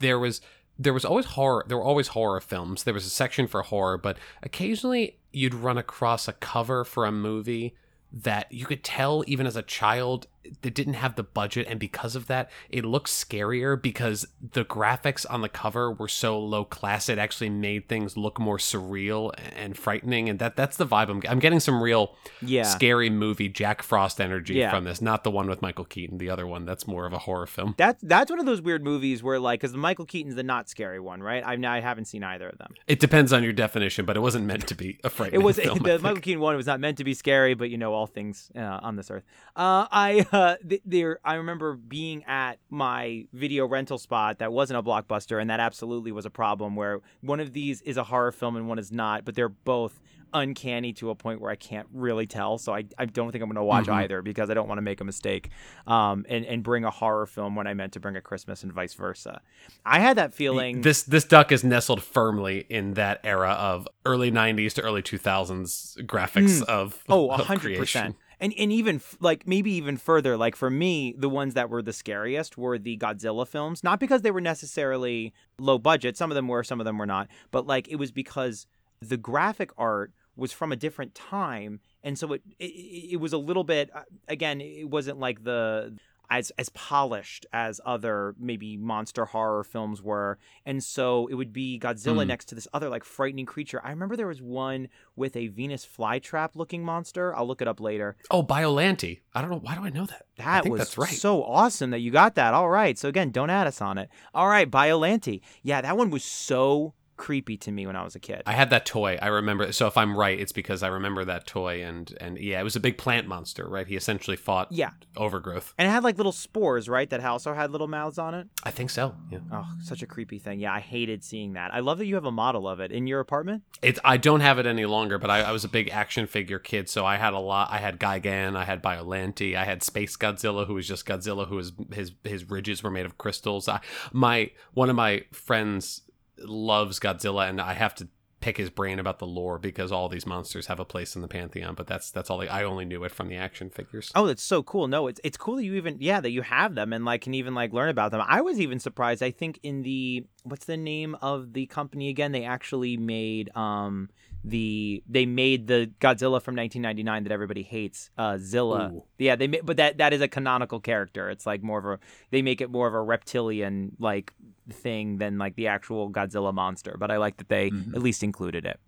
Speaker 2: There was there was always horror. There were always horror films. There was a section for horror, but occasionally you'd run across a cover for a movie that you could tell even as a child that didn't have the budget and because of that it looked scarier because the graphics on the cover were so low class it actually made things look more surreal and frightening and that that's the vibe I'm, I'm getting some real
Speaker 1: Yeah.
Speaker 2: scary movie Jack Frost energy
Speaker 1: Yeah.
Speaker 2: from this. Not the one with Michael Keaton, the other one that's more of a horror film.
Speaker 1: That's that's one of those weird movies where like because the Michael Keaton's the not scary one, right? I've I haven't seen either of them.
Speaker 2: It depends on your definition, but it wasn't meant to be a frightening
Speaker 1: It was
Speaker 2: film.
Speaker 1: The. Michael Keaton one was not meant to be scary, but you know all things uh, on this earth. Uh, I uh, there I remember being at my video rental spot that wasn't a blockbuster, and that absolutely was a problem. Where one of these is a horror film and one is not, but they're both uncanny to a point where I can't really tell. So I, I don't think I'm going to watch
Speaker 2: Mhm.
Speaker 1: either because I don't want to make a mistake um, and, and bring a horror film when I meant to bring a Christmas and vice versa. I had that feeling.
Speaker 2: This this duck is nestled firmly in that era of early '90s to early 2000s graphics of
Speaker 1: Oh,
Speaker 2: of
Speaker 1: hundred
Speaker 2: creation.
Speaker 1: percent. And and even like maybe even further, like for me, the ones that were the scariest were the Godzilla films. Not because they were necessarily low budget. Some of them were, some of them were not. But like it was because the graphic art was from a different time, and so it it, it was a little bit. uh, Again, it wasn't like the as as polished as other maybe monster horror films were and so it would be Godzilla
Speaker 2: Hmm.
Speaker 1: next to this other like frightening creature. I remember there was one with a Venus flytrap looking monster. I'll look it up later.
Speaker 2: Oh, Biollante. I don't know. Why do I know that?
Speaker 1: That was
Speaker 2: that's right.
Speaker 1: so awesome that you got that. All right. So again, don't add us on it. All right, Biollante. Yeah, that one was so creepy to me when I was a kid.
Speaker 2: I had that toy. I remember. So if I'm right, it's because I remember that toy, and and yeah, it was a big plant monster, right? He essentially fought
Speaker 1: yeah.
Speaker 2: overgrowth.
Speaker 1: And it had like little spores, right? That also had little mouths on it.
Speaker 2: I think so. Yeah.
Speaker 1: Oh, such a creepy thing. Yeah, I hated seeing that. I love that you have a model of it in your apartment.
Speaker 2: It's I don't have it any longer, but I, I was a big action figure kid, so I had a lot. I had Gigan, I had Biollante, I had Space Godzilla, who was just Godzilla, who was his his ridges were made of crystals. I, my one of my friends loves Godzilla, and I have to pick his brain about the lore because all these monsters have a place in the pantheon. But that's that's all. I, I only knew it from the action figures.
Speaker 1: Oh, that's so cool. No, it's it's cool that you even yeah that you have them and like can even like learn about them. I was even surprised. I think in the what's the name of the company again? They actually made um the they made the Godzilla from 1999 that everybody hates, uh Zilla.
Speaker 2: Ooh.
Speaker 1: Yeah, they but that that is a canonical character. It's like more of a they make it more of a reptilian like thing than like the actual Godzilla monster. But I like that they
Speaker 2: Mhm.
Speaker 1: at least included it.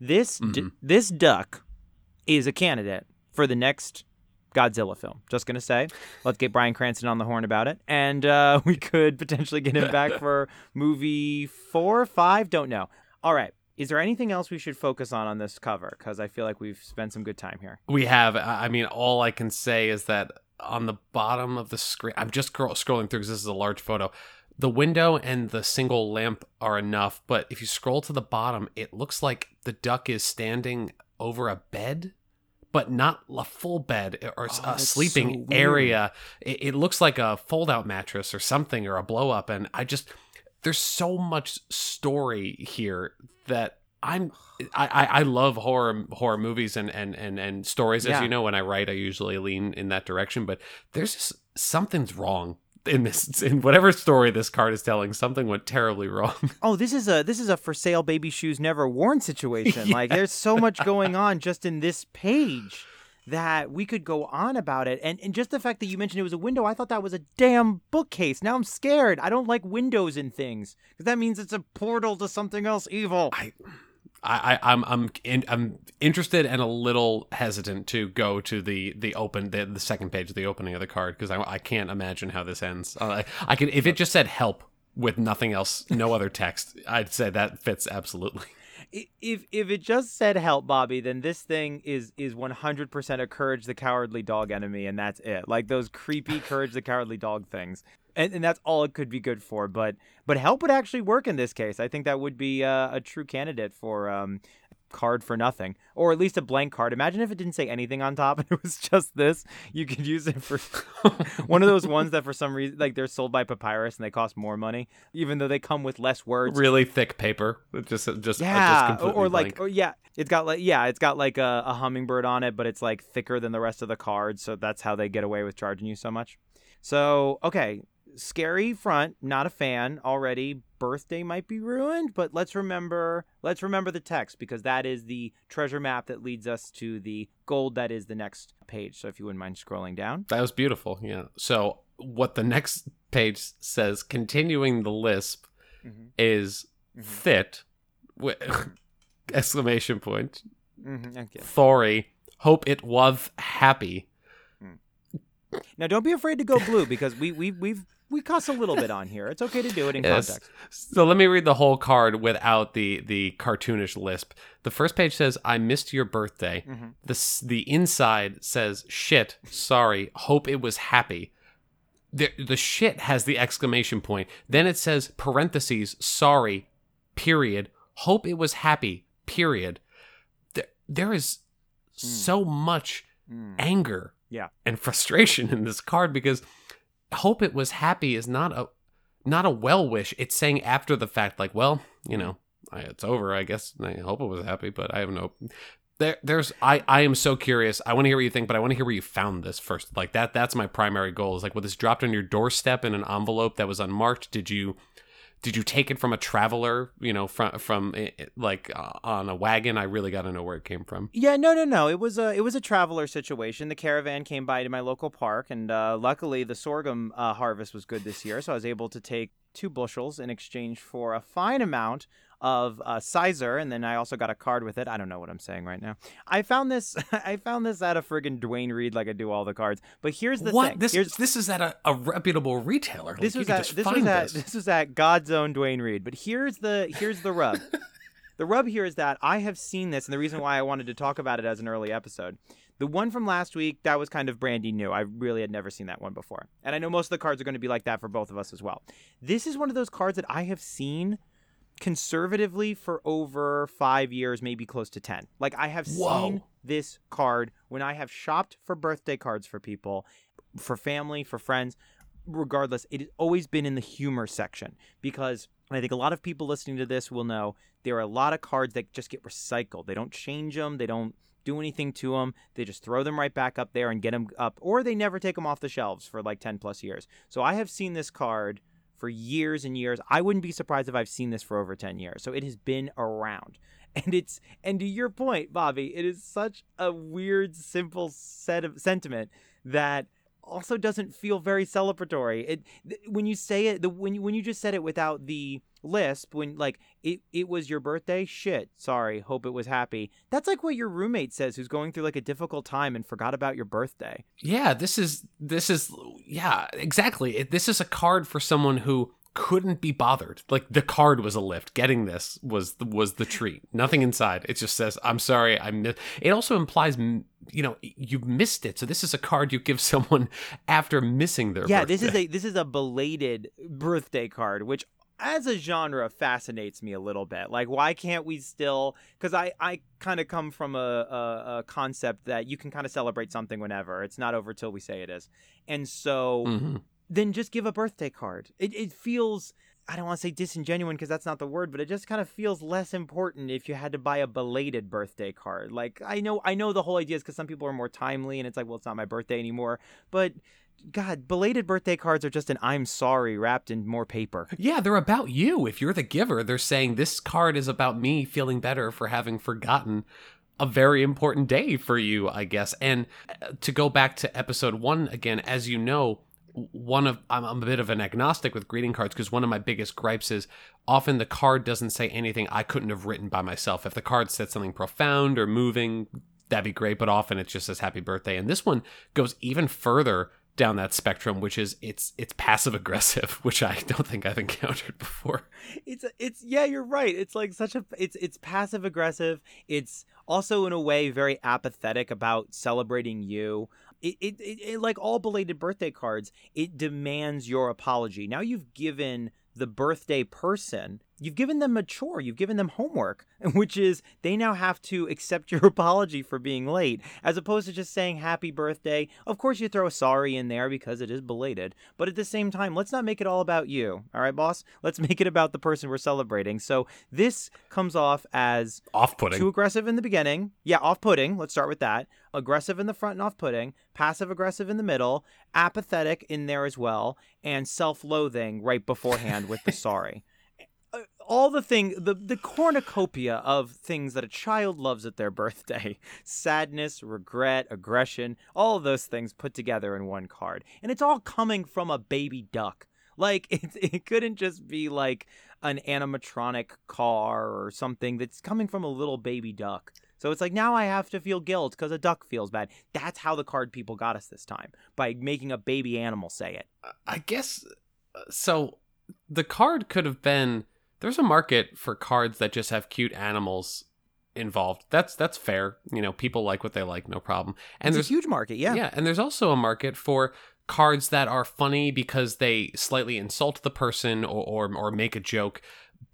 Speaker 1: This d-
Speaker 2: Mhm.
Speaker 1: this duck is a candidate for the next Godzilla film. Just gonna say, let's get Bryan Cranston on the horn about it, and uh, we could potentially get him back for movie four, five, don't know. All right. Is there anything else we should focus on on this cover? Because I feel like we've spent some good time here.
Speaker 2: We have. I mean, all I can say is that on the bottom of the screen, I'm just scrolling through because this is a large photo. The window and the single lamp are enough, but if you scroll to the bottom, it looks like the duck is standing over a bed but not a full bed or
Speaker 1: Oh,
Speaker 2: a sleeping
Speaker 1: so
Speaker 2: area. It, it looks like a fold out mattress or something or a blow up. And I just, there's so much story here that I'm, I, I love horror horror movies and and and and stories. As
Speaker 1: Yeah.
Speaker 2: you know, when I write, I usually lean in that direction. But there's just something's wrong in this in whatever story this card is telling. Something went terribly wrong.
Speaker 1: Oh, this is a this is a for sale baby shoes never worn situation. Like there's so much going on just in this page that we could go on about it. And and just the fact that you mentioned it was a window, I thought that was a damn bookcase. Now I'm scared. I don't like windows in things because that means it's a portal to something else evil.
Speaker 2: I, I, I- I'm I'm in, I'm interested and a little hesitant to go to the the open the, the second page of the opening of the card because I, I can't imagine how this ends. Uh, I, I can if it just said help with nothing else, no other text, I'd say that fits absolutely.
Speaker 1: If if it just said help Bobby, then this thing is is 100% a courage the cowardly dog enemy and that's it. Like those creepy courage the cowardly dog things. And, and that's all it could be good for, but but help would actually work in this case. I think that would be uh, a true candidate for um, card for nothing, or at least a blank card. Imagine if it didn't say anything on top and it was just this. You could use it for one of those ones that for some reason like they're sold by Papyrus and they cost more money, even though they come with less words.
Speaker 2: really thick paper, just just just
Speaker 1: Yeah, or,
Speaker 2: completely
Speaker 1: or like, or yeah, it's got like, yeah, it's got like a, a hummingbird on it, but it's like thicker than the rest of the cards, so that's how they get away with charging you so much. So, okay, scary front, not a fan already. Birthday might be ruined, but let's remember, let's remember the text because that is the treasure map that leads us to the gold that is the next page. So, if you wouldn't mind scrolling down.
Speaker 2: That was beautiful. Yeah. So what the next page says, continuing the lisp,
Speaker 1: Mm-hmm.
Speaker 2: is
Speaker 1: Mhm.
Speaker 2: fit. Wi- exclamation point.
Speaker 1: Mm-hmm. Okay.
Speaker 2: Hope it was happy.
Speaker 1: Now, don't be afraid to go blue because we we we've we cuss a little bit on here. It's okay to do it in
Speaker 2: Yes.
Speaker 1: context.
Speaker 2: So let me read the whole card without the the cartoonish lisp. The first page says, "I missed your birthday."
Speaker 1: Mhm.
Speaker 2: The the inside says, "Shit, sorry. Hope it was happy." The the shit has the exclamation point. Then it says parentheses, "Sorry." Period. Hope it was happy. Period. There, there is so much
Speaker 1: Mm.
Speaker 2: anger
Speaker 1: Yeah.
Speaker 2: and frustration in this card because hope it was happy is not a not a well wish. It's saying after the fact like well you know it's over i guess. I hope it was happy but i have no there there's i i am so curious. I want to hear what you think but i want to hear where you found this first. Like that that's my primary goal is like was this dropped on your doorstep in an envelope that was unmarked did you did you take it from a traveler you know from from eh, eh, like uh, on a wagon i really got to know where it came from
Speaker 1: Yeah, no, no, no. It was a it was a traveler situation. The caravan came by to my local park, and uh, luckily the sorghum uh, harvest was good this year, so I was able to take two bushels in exchange for a fine amount of uh, sizer, and then I also got a card with it. I don't know what I'm saying right now. I found this I found this at a friggin' Duane Reade, like I do all the cards. But here's the
Speaker 2: what
Speaker 1: thing.
Speaker 2: this
Speaker 1: Here's-
Speaker 2: this is at a, a reputable retailer
Speaker 1: this
Speaker 2: like,
Speaker 1: was at this was at
Speaker 2: this.
Speaker 1: this was at God's own Duane Reade. But here's the here's the rub. the rub here is that I have seen this, and the reason why I wanted to talk about it as an early episode. The one from last week that was kind of brandy new. I really had never seen that one before, and I know most of the cards are going to be like that for both of us as well. This is one of those cards that I have seen conservatively for over five years, maybe close to ten. Like I have
Speaker 2: Whoa.
Speaker 1: seen this card when I have shopped for birthday cards for people, for family, for friends regardless, it has always been in the humor section because and I think a lot of people listening to this will know there are a lot of cards that just get recycled. They don't change them, they don't do anything to them. They just throw them right back up there and get them up, or they never take them off the shelves for like 10 plus years. So I have seen this card for years and years. I wouldn't be surprised if I've seen this for over 10 years. So it has been around. And it's and to your point, Bobby, it is such a weird, simple set of sentiment that also doesn't feel very celebratory. It th- when you say it, the when you when you just said it without the lisp, when like it it was your birthday, shit. Sorry, hope it was happy. That's like what your roommate says who's going through like a difficult time and forgot about your birthday.
Speaker 2: Yeah, this is this is yeah, exactly. This is a card for someone who couldn't be bothered. Like the card was a lift. Getting this was was the treat. Nothing inside. It just says, "I'm sorry, I missed." It also implies, you know, you missed it. So this is a card you give someone after missing their.
Speaker 1: Yeah,
Speaker 2: birthday.
Speaker 1: this is a this is a belated birthday card, which as a genre fascinates me a little bit. Like, why can't we still? Because I I kind of come from a, a, a concept that you can kind of celebrate something whenever it's not over till we say it is, and so.
Speaker 2: Mhm.
Speaker 1: Then just give a birthday card. It, it feels, I don't want to say disingenuous because that's not the word, but it just kind of feels less important if you had to buy a belated birthday card. Like I know, I know the whole idea is because some people are more timely and it's like, well, it's not my birthday anymore. But God, belated birthday cards are just an I'm sorry wrapped in more paper.
Speaker 2: Yeah, they're about you. If you're the giver, they're saying this card is about me feeling better for having forgotten a very important day for you, I guess. And uh, to go back to episode one again, as you know, one of I'm, I'm a bit of an agnostic with greeting cards because one of my biggest gripes is often the card doesn't say anything I couldn't have written by myself. If the card said something profound or moving, that'd be great. But often it just says happy birthday. And this one goes even further down that spectrum, which is it's it's passive aggressive, which I don't think I've encountered before.
Speaker 1: It's it's yeah, you're right. It's like such a it's it's passive aggressive. It's also in a way very apathetic about celebrating you. It, it, it, like all belated birthday cards, it demands your apology. Now you've given the birthday person, you've given them a chore, you've given them homework, which is they now have to accept your apology for being late, as opposed to just saying happy birthday. Of course, you throw a sorry in there because it is belated, but at the same time, let's not make it all about you. All right, boss? Let's make it about the person we're celebrating. So this comes off as
Speaker 2: Off putting.
Speaker 1: too aggressive in the beginning. Yeah, off putting. Let's start with that. Aggressive in the front and off putting. Passive aggressive in the middle. Apathetic in there as well. And self loathing right beforehand with the sorry. Uh, All the thing, the the cornucopia of things that a child loves at their birthday: sadness, regret, aggression, all of those things put together in one card, and it's all coming from a baby duck. Like it, it couldn't just be like an animatronic car or something that's coming from a little baby duck. So it's like now I have to feel guilt because a duck feels bad. That's how the card people got us this time by making a baby animal say it.
Speaker 2: I guess uh, so. The card could have been there's a market for cards that just have cute animals involved. That's that's fair. You know, people like what they like, no problem. And
Speaker 1: it's a huge market, yeah.
Speaker 2: yeah, and there's also a market for cards that are funny because they slightly insult the person or or, or make a joke.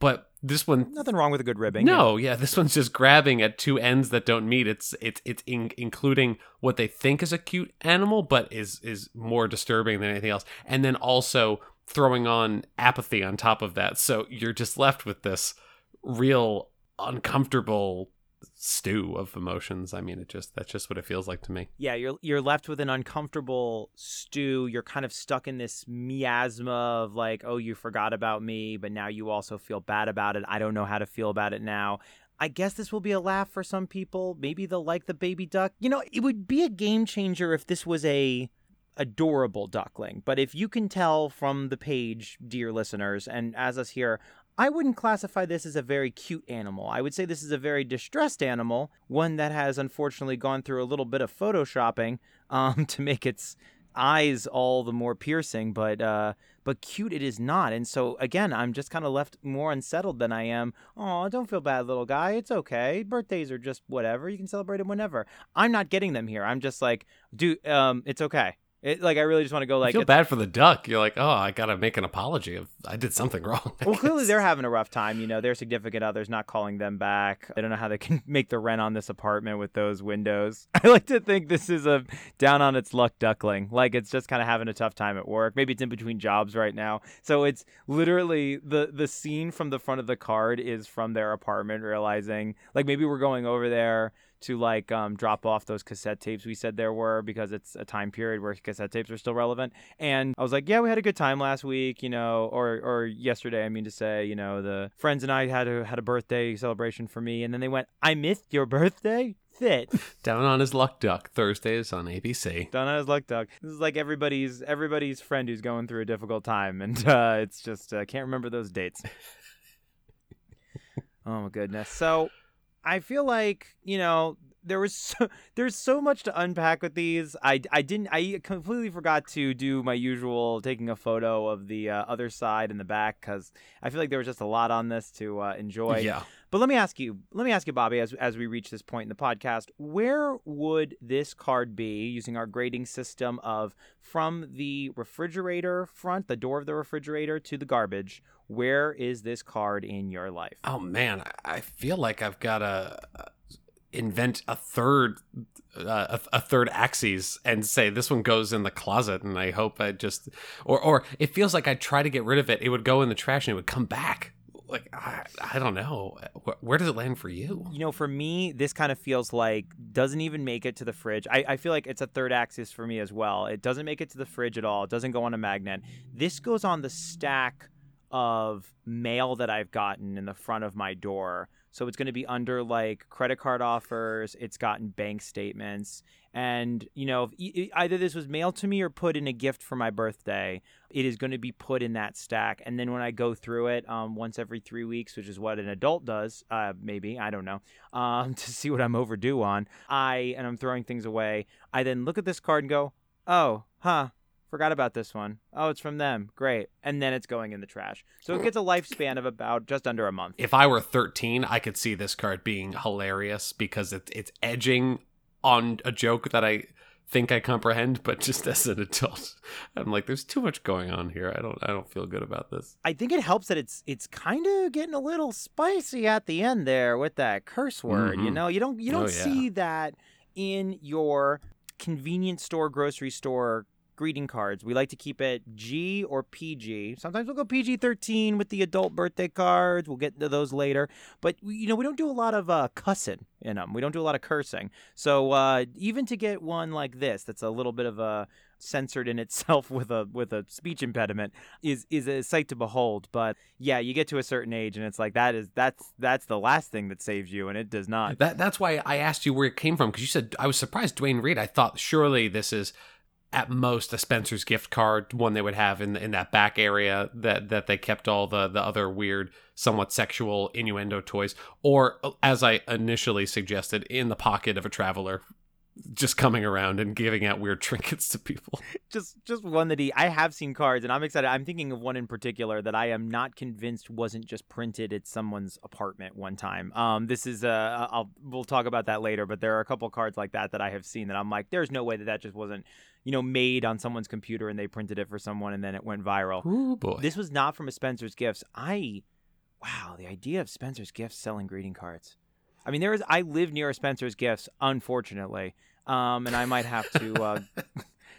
Speaker 2: But this one
Speaker 1: Nothing wrong with a good ribbing.
Speaker 2: no, yeah, this one's just grabbing at two ends that don't meet. It's it's it's in, including what they think is a cute animal, but is is more disturbing than anything else, and then also throwing on apathy on top of that. So you're just left with this real uncomfortable stew of emotions. I mean, it just that's just what it feels like to me.
Speaker 1: Yeah, you're you're left with an uncomfortable stew. You're kind of stuck in this miasma of like, oh, you forgot about me, but now you also feel bad about it. I don't know how to feel about it now. I guess this will be a laugh for some people. Maybe they'll like the baby duck. You know, it would be a game changer if this was a adorable duckling. But if you can tell from the page, dear listeners, and as us here, I wouldn't classify this as a very cute animal. I would say this is a very distressed animal, one that has unfortunately gone through a little bit of photoshopping um, to make its eyes all the more piercing, but uh, but cute it is not. And so again, I'm just kind of left more unsettled than I am. Oh, don't feel bad, little guy. It's okay. Birthdays are just whatever. You can celebrate them whenever. I'm not getting them here. I'm just like, dude, um, it's okay. It, like I really just want to go
Speaker 2: I
Speaker 1: like
Speaker 2: feel
Speaker 1: it's-
Speaker 2: bad for the duck. You're like, oh, I gotta make an apology. If I did something wrong. I
Speaker 1: Well, clearly they're having a rough time. You know, their significant other's not calling them back. I don't know how they can make the rent on this apartment with those windows. I like to think this is a down on its luck duckling. Like it's just kind of having a tough time at work. Maybe it's in between jobs right now. So it's literally the the scene from the front of the card is from their apartment realizing like maybe we're going over there to like um, drop off those cassette tapes we said there were because it's a time period where cassette tapes are still relevant. And I was like, yeah, we had a good time last week, you know, or or yesterday. I mean to say, you know, the friends and I had a had a birthday celebration for me, and then they went, I missed your birthday. fit.
Speaker 2: Down on his luck duck Thursdays on ABC.
Speaker 1: Down on his luck duck. This is like everybody's everybody's friend who's going through a difficult time, and uh, it's just uh, can't remember those dates. oh my goodness. So I feel like you know there was so, there's so much to unpack with these. I, I didn't I completely forgot to do my usual taking a photo of the uh, other side in the back because I feel like there was just a lot on this to uh, enjoy.
Speaker 2: Yeah.
Speaker 1: But let me ask you, let me ask you, Bobby, as as we reach this point in the podcast, where would this card be using our grading system of from the refrigerator front, the door of the refrigerator to the garbage? Where is this card in your life?
Speaker 2: Oh man, I feel like I've got to invent a third uh, a, a third axis and say this one goes in the closet and I hope I just or or it feels like I try to get rid of it it would go in the trash and it would come back like I, I don't know where, where does it land for you
Speaker 1: You know, for me, this kind of feels like doesn't even make it to the fridge. I, I feel like it's a third axis for me as well. It doesn't make it to the fridge at all. It doesn't go on a magnet. This goes on the stack of mail that I've gotten in the front of my door. So it's going to be under like credit card offers. It's gotten bank statements. And, you know, e- either this was mailed to me or put in a gift for my birthday, it is going to be put in that stack. And then when I go through it um, once every three weeks, which is what an adult does, uh, maybe, I don't know, um, to see what I'm overdue on, I, and I'm throwing things away, I then look at this card and go, oh, huh, Forgot about this one. Oh, it's from them. Great. And then it's going in the trash. So it gets a lifespan of about just under a month.
Speaker 2: if I were 13 I could see this card being hilarious because it's it's edging on a joke that I think I comprehend but just as an adult I'm like there's too much going on here I don't I don't feel good about this
Speaker 1: I think it helps that it's it's kind of getting a little spicy at the end there with that curse word. You
Speaker 2: Mhm.
Speaker 1: know, you don't you don't
Speaker 2: Oh, yeah.
Speaker 1: see that in your convenience store, grocery store greeting cards. We like to keep it G or PG. Sometimes we'll go PG thirteen with the adult birthday cards. We'll get into those later. But you know, we don't do a lot of uh, cussing in them. We don't do a lot of cursing. So uh, even to get one like this, that's a little bit of a censored in itself with a with a speech impediment is is a sight to behold but yeah you get to a certain age and it's like that is that's that's the last thing that saves you and it does not
Speaker 2: That that's why I asked you where it came from because you said I was surprised Duane Reade. I thought surely this is at most a Spencer's gift card, one they would have in in that back area that that they kept all the the other weird, somewhat sexual innuendo toys, or uh, as I initially suggested, in the pocket of a traveler. Just coming around and giving out weird trinkets to people.
Speaker 1: just just one that he I have seen cards and I'm excited. I'm thinking of one in particular that I am not convinced wasn't just printed at someone's apartment one time. Um this is uh I'll we'll talk about that later, but there are a couple cards like that that I have seen that I'm like there's no way that that just wasn't, you know, made on someone's computer and they printed it for someone and then it went viral.
Speaker 2: Ooh boy!
Speaker 1: This was not from a Spencer's Gifts. I, wow, the idea of Spencer's Gifts selling greeting cards. I mean, there is. I live near a Spencer's Gifts, unfortunately, um, and I might have to. Uh,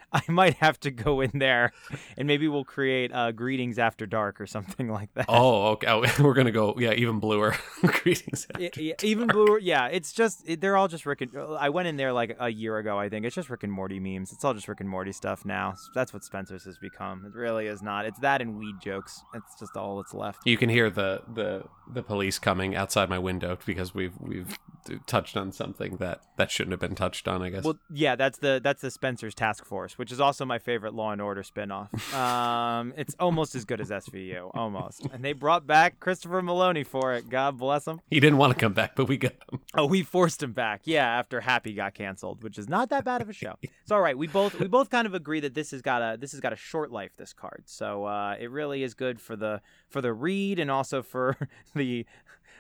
Speaker 1: I might have to go in there, and maybe we'll create uh, greetings after dark or something like that.
Speaker 2: oh, okay. Oh, we're gonna go. Yeah, even bluer. Greetings.
Speaker 1: Yeah,
Speaker 2: after
Speaker 1: yeah, even bluer. Yeah, it's just it, they're all just Rick and. I went in there like a year ago. I think it's just Rick and Morty memes. It's all just Rick and Morty stuff now. That's what Spencer's has become. It really is not. It's that and weed jokes. It's just all that's left.
Speaker 2: You can hear the the the police coming outside my window because we've we've touched on something that that shouldn't have been touched on. I guess.
Speaker 1: Well, yeah, that's the that's the Spencer's Task Force, which is also my favorite Law and Order spinoff. Um, it's almost as good as SVU, almost. And they brought back Christopher Meloni for it. God bless him.
Speaker 2: he didn't want to come back, but we got him.
Speaker 1: Oh, we forced him back. Yeah, after Happy got canceled, which is not that bad of a show. It's all right. We both we both kind of agree that this has got a this has got a short life. This card, so uh, it really is good for the for the read and also for the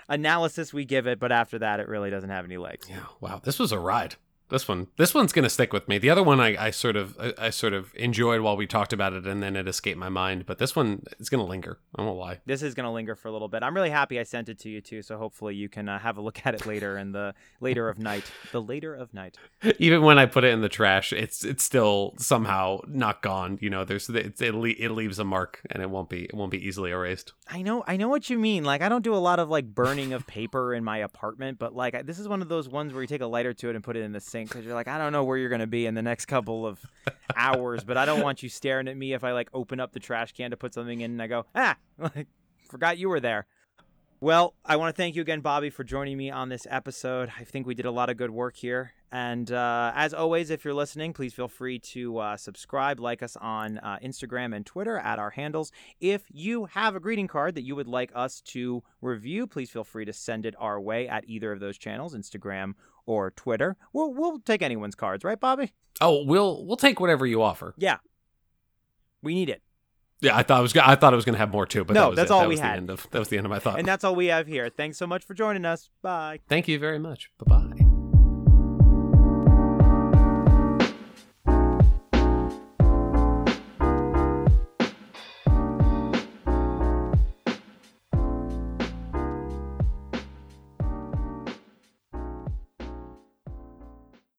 Speaker 1: analysis we give it. But after that, it really doesn't have any legs.
Speaker 2: Yeah. Wow. This was a ride. This one, this one's gonna stick with me. The other one, I, I sort of, I, I sort of enjoyed while we talked about it, and then it escaped my mind. But this one is gonna linger. I won't lie.
Speaker 1: this is going to linger for a little bit. I'm really happy I sent it to you too, so hopefully you can uh, have a look at it later in the later of night. The later of night.
Speaker 2: Even when I put it in the trash, it's it's still somehow not gone. You know, there's it it, le- it leaves a mark, and it won't be it won't be easily erased.
Speaker 1: I know, I know what you mean. Like I don't do a lot of like burning of paper in my apartment, but like I- this is one of those ones where you take a lighter to it and put it in the sink because you're like, I don't know where you're going to be in the next couple of hours, but I don't want you staring at me if I like open up the trash can to put something in and I go, ah, like forgot you were there. Well, I want to thank you again, Bobby, for joining me on this episode. I think we did a lot of good work here. And uh, as always, if you're listening, please feel free to uh, subscribe, like us on uh, Instagram and Twitter at our handles. If you have a greeting card that you would like us to review, please feel free to send it our way at either of those channels, Instagram or Twitter. We'll, we'll take anyone's cards, right, Bobby?
Speaker 2: Oh, we'll we'll take whatever you offer.
Speaker 1: Yeah. We need it.
Speaker 2: Yeah, I thought I was I thought I was going to have more too, but
Speaker 1: No,
Speaker 2: that was
Speaker 1: that's
Speaker 2: it.
Speaker 1: all
Speaker 2: that
Speaker 1: we
Speaker 2: was
Speaker 1: had.
Speaker 2: The end of, that was the end of my thought.
Speaker 1: And that's all we have here. Thanks so much for joining us. Bye.
Speaker 2: Thank you very much. Bye bye.